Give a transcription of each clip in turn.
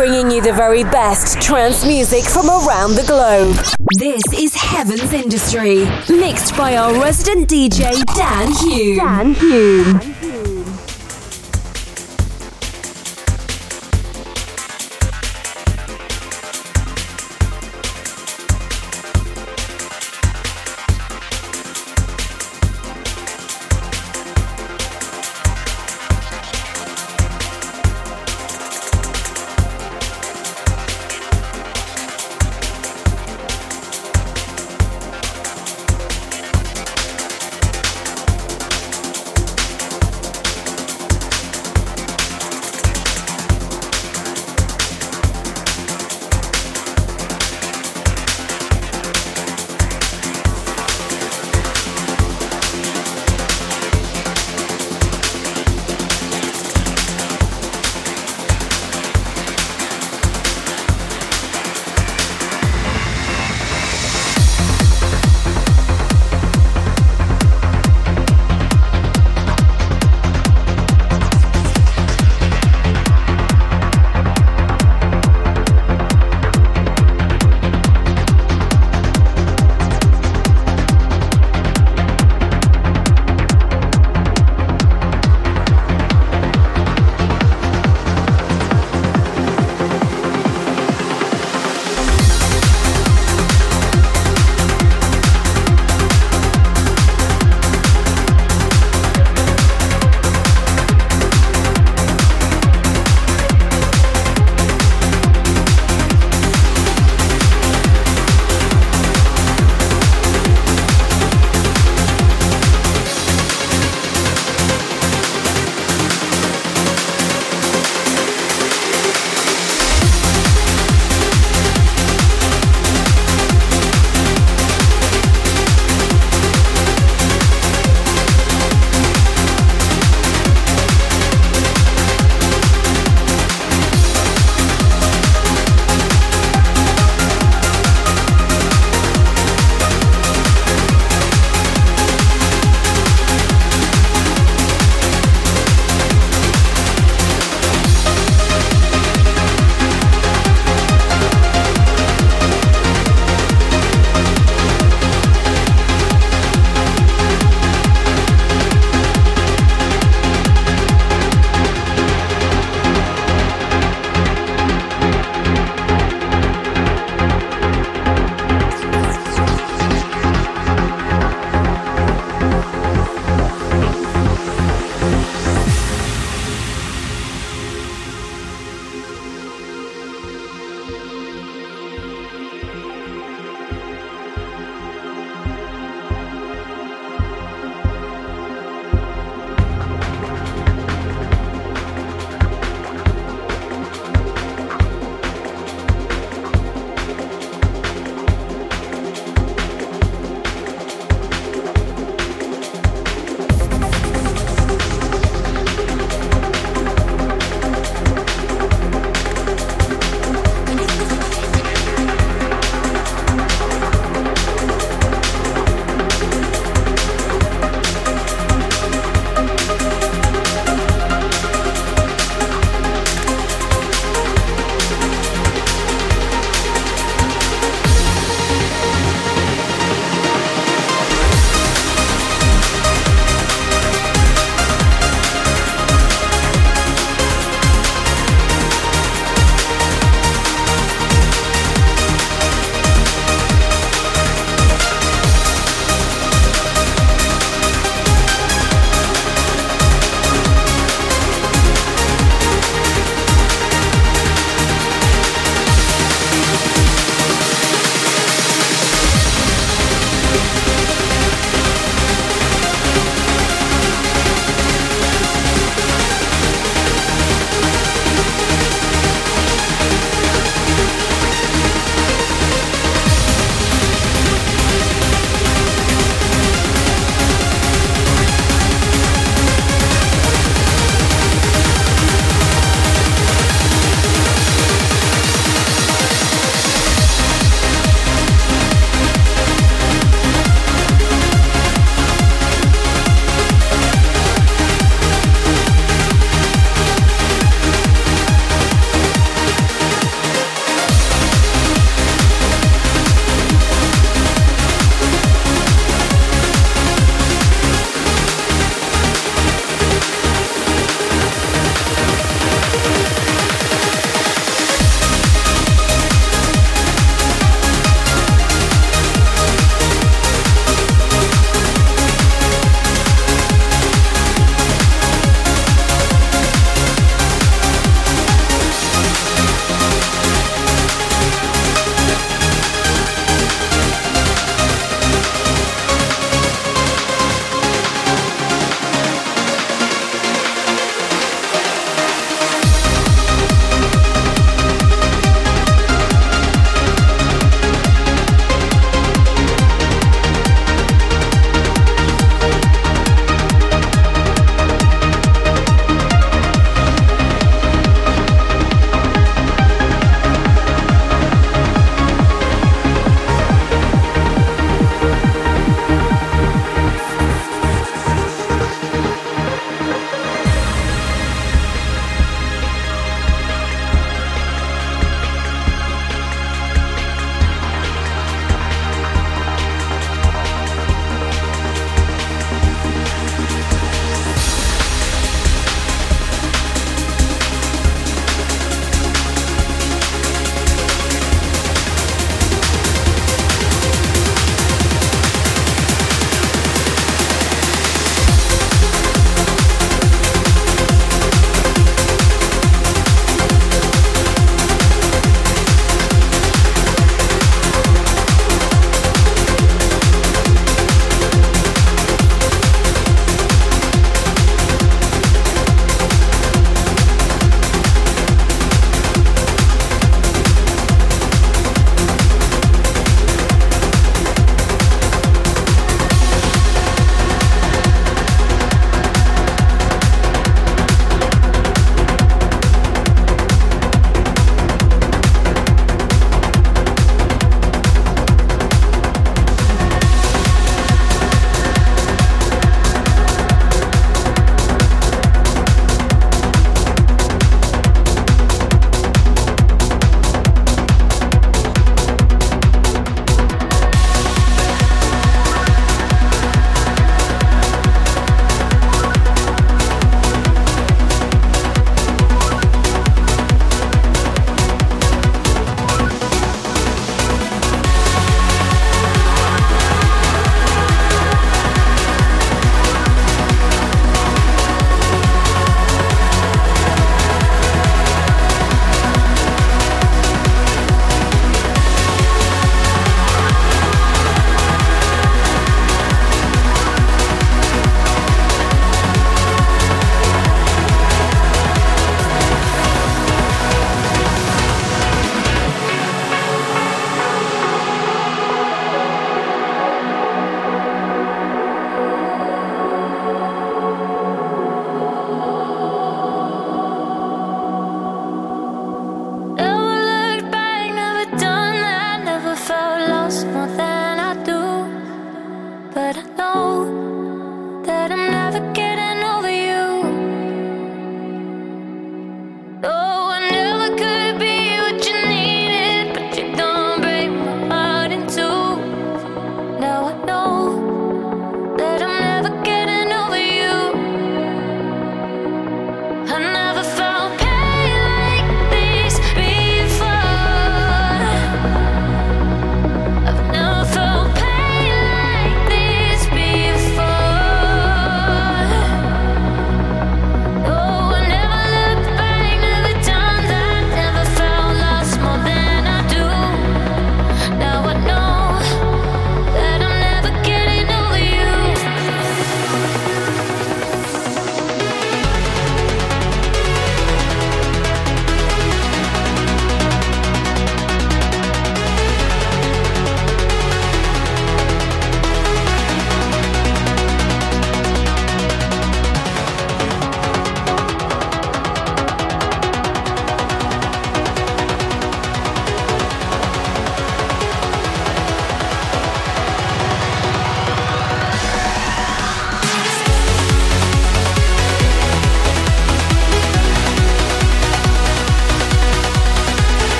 bringing you the very best trance music from around the globe. This is Heaven's Industry, mixed by our resident DJ Dan Hume. Dan Hume.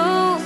Be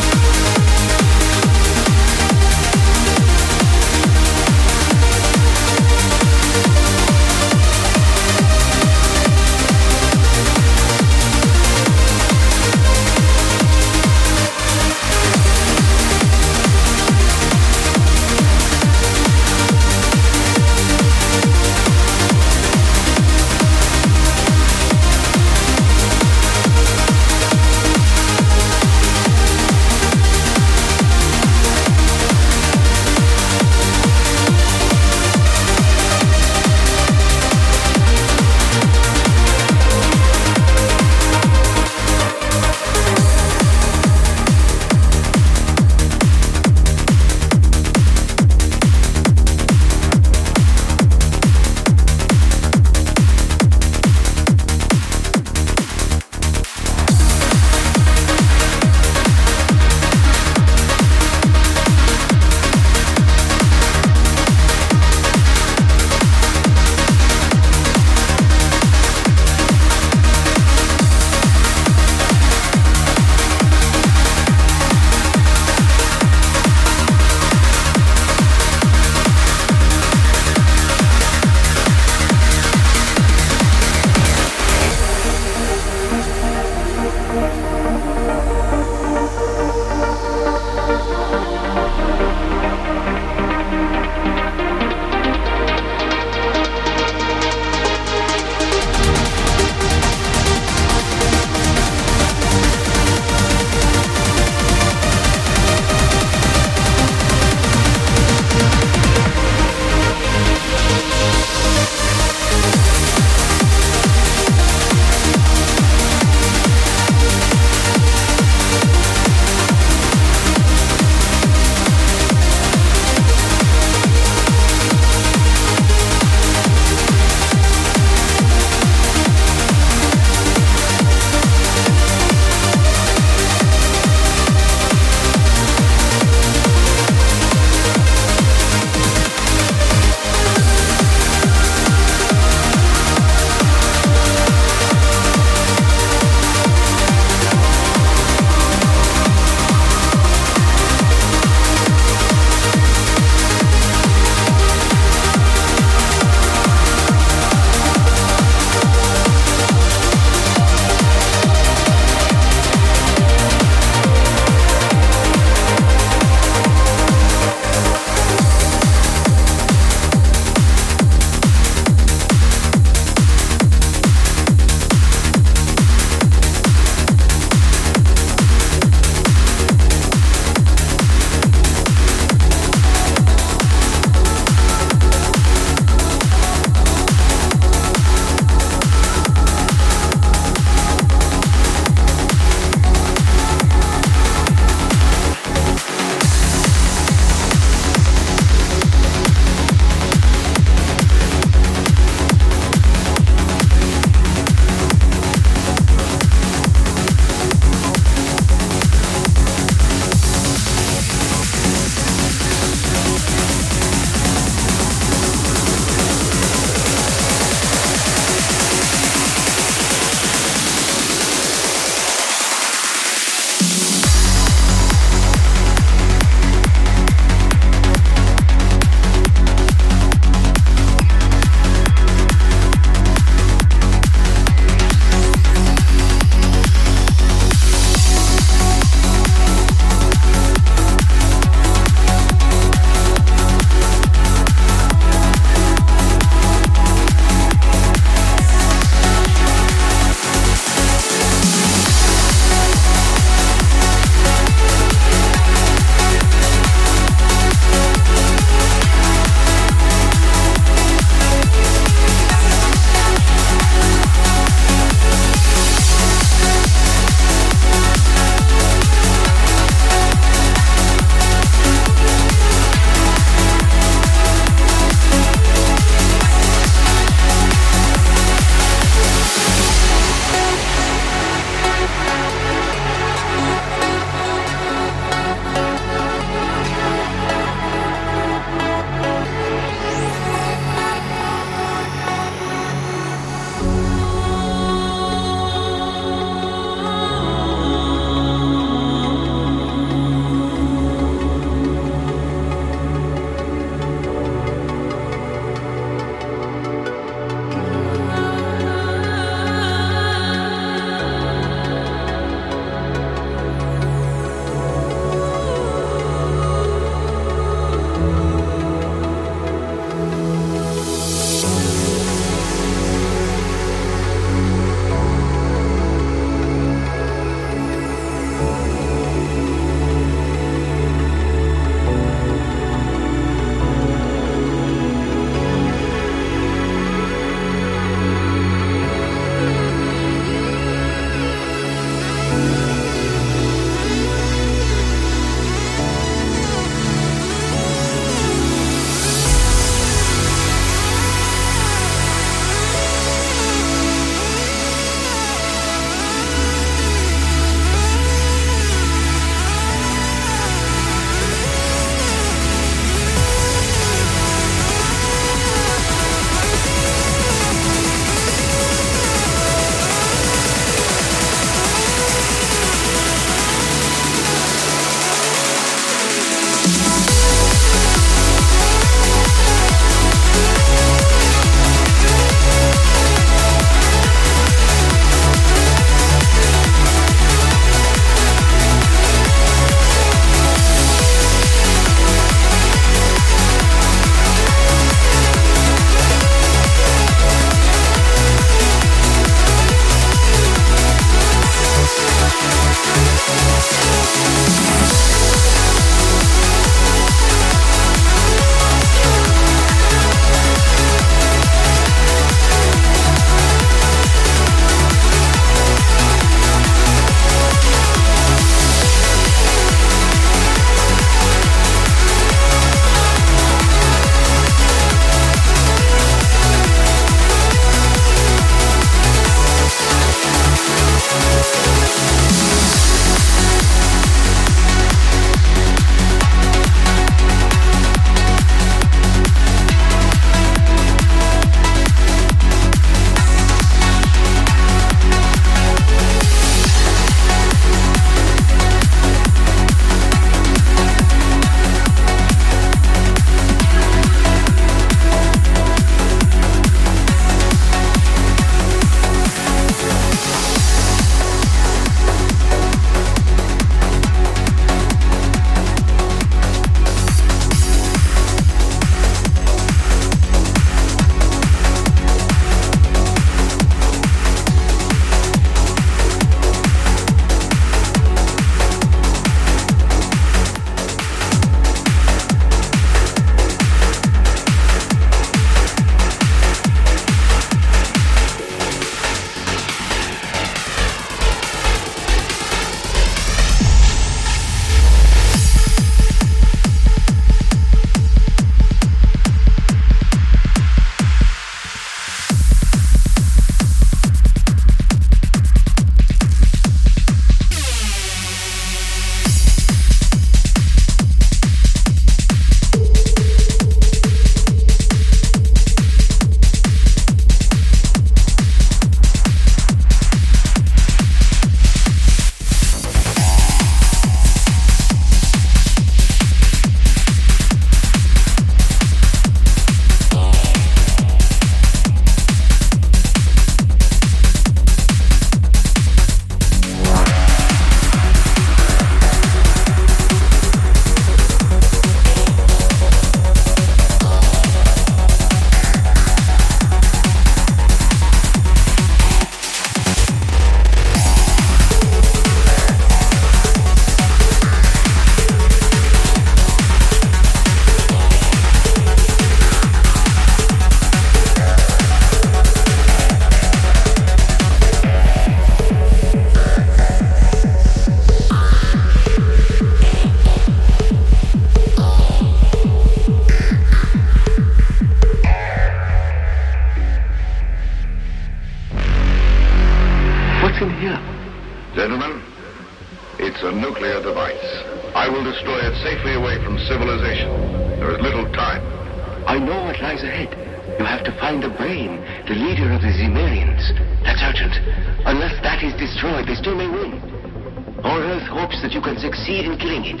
Earth hopes that you can succeed in killing it.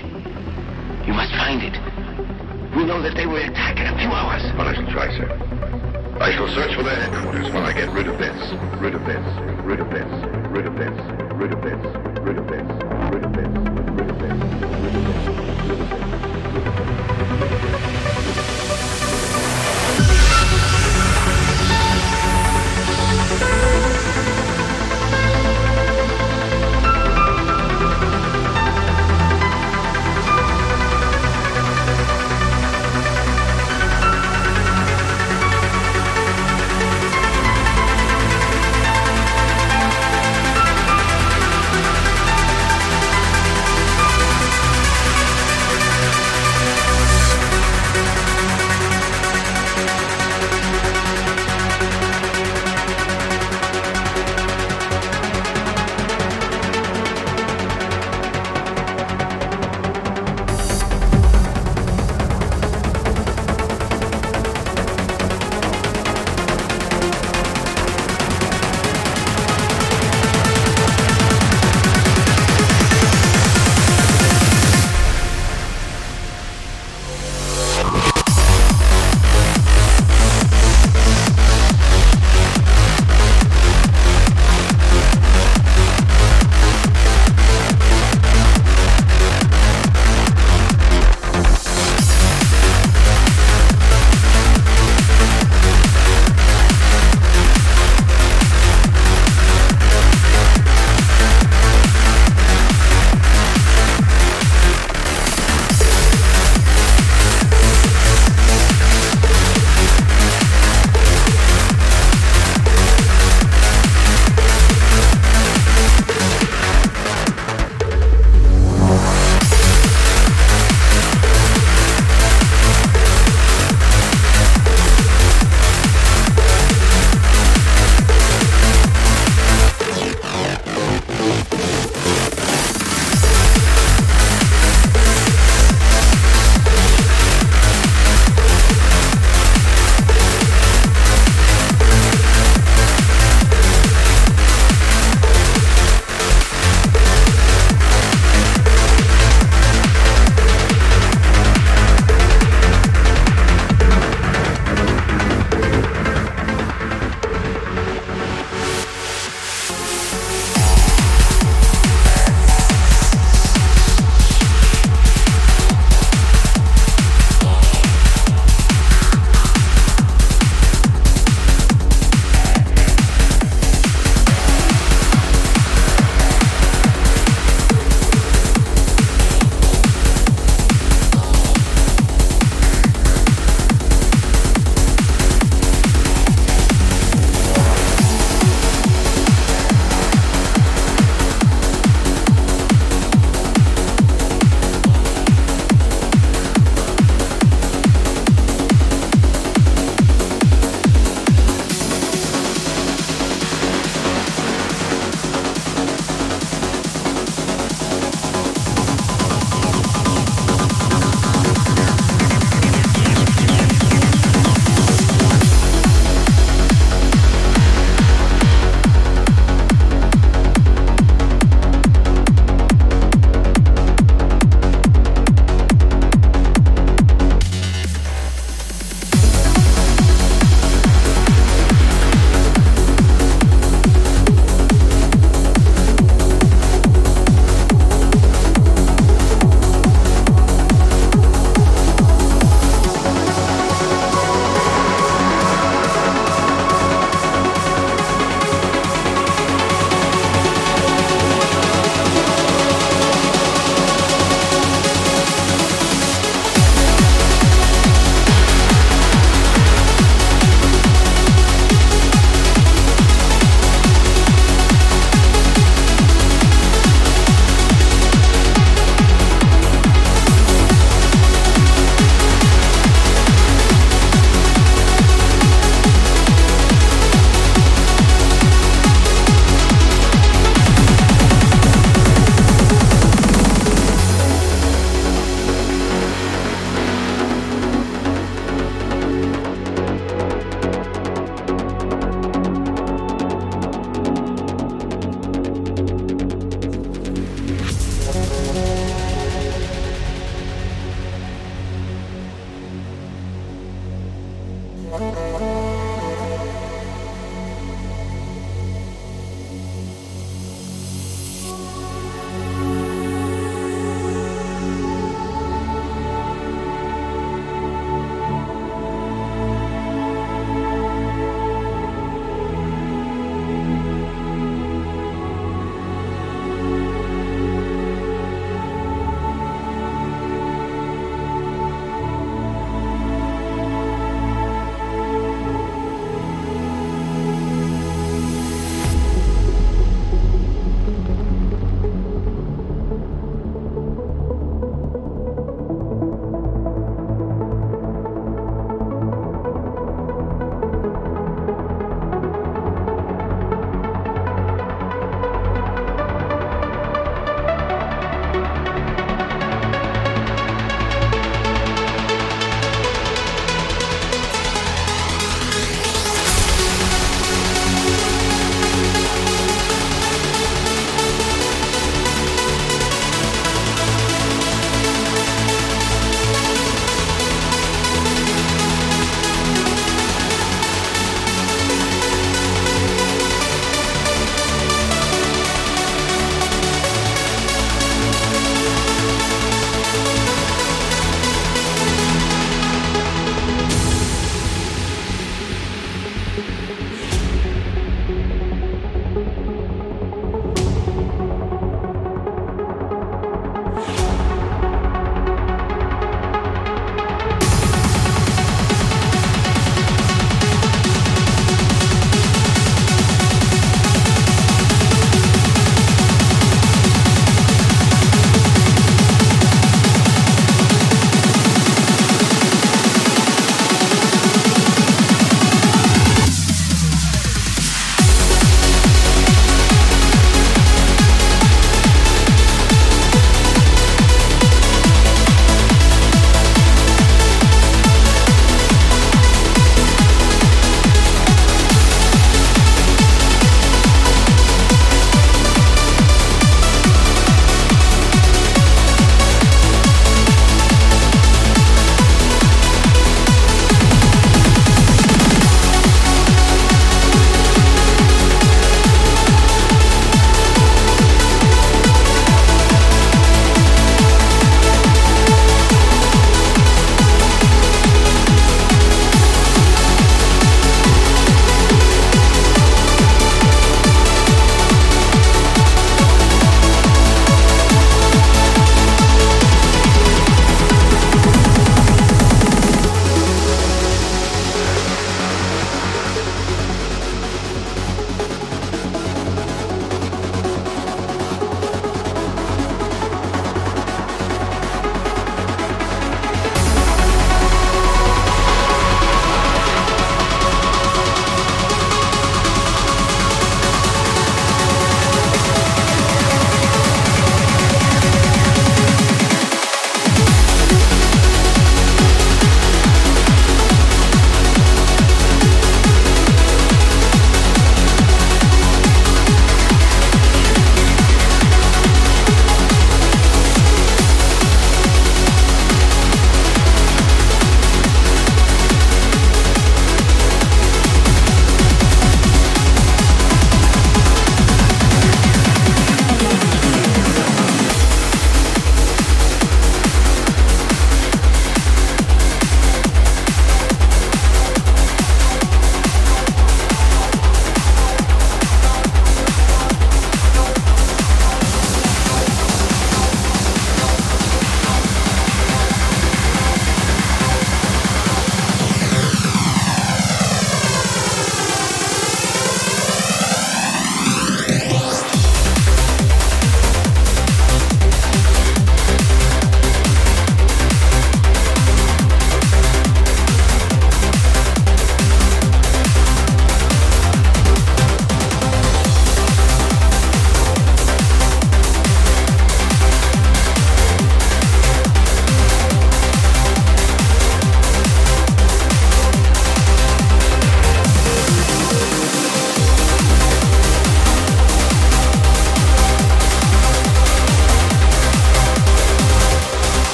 You must find it. We know that they will attack in a few hours. I shall try, sir. I shall search for their headquarters when I get rid of this. Rid of this. Rid of this. Rid of this. Rid of this. Rid of this. Rid of this. Rid of this. Rid of this. Rid of this.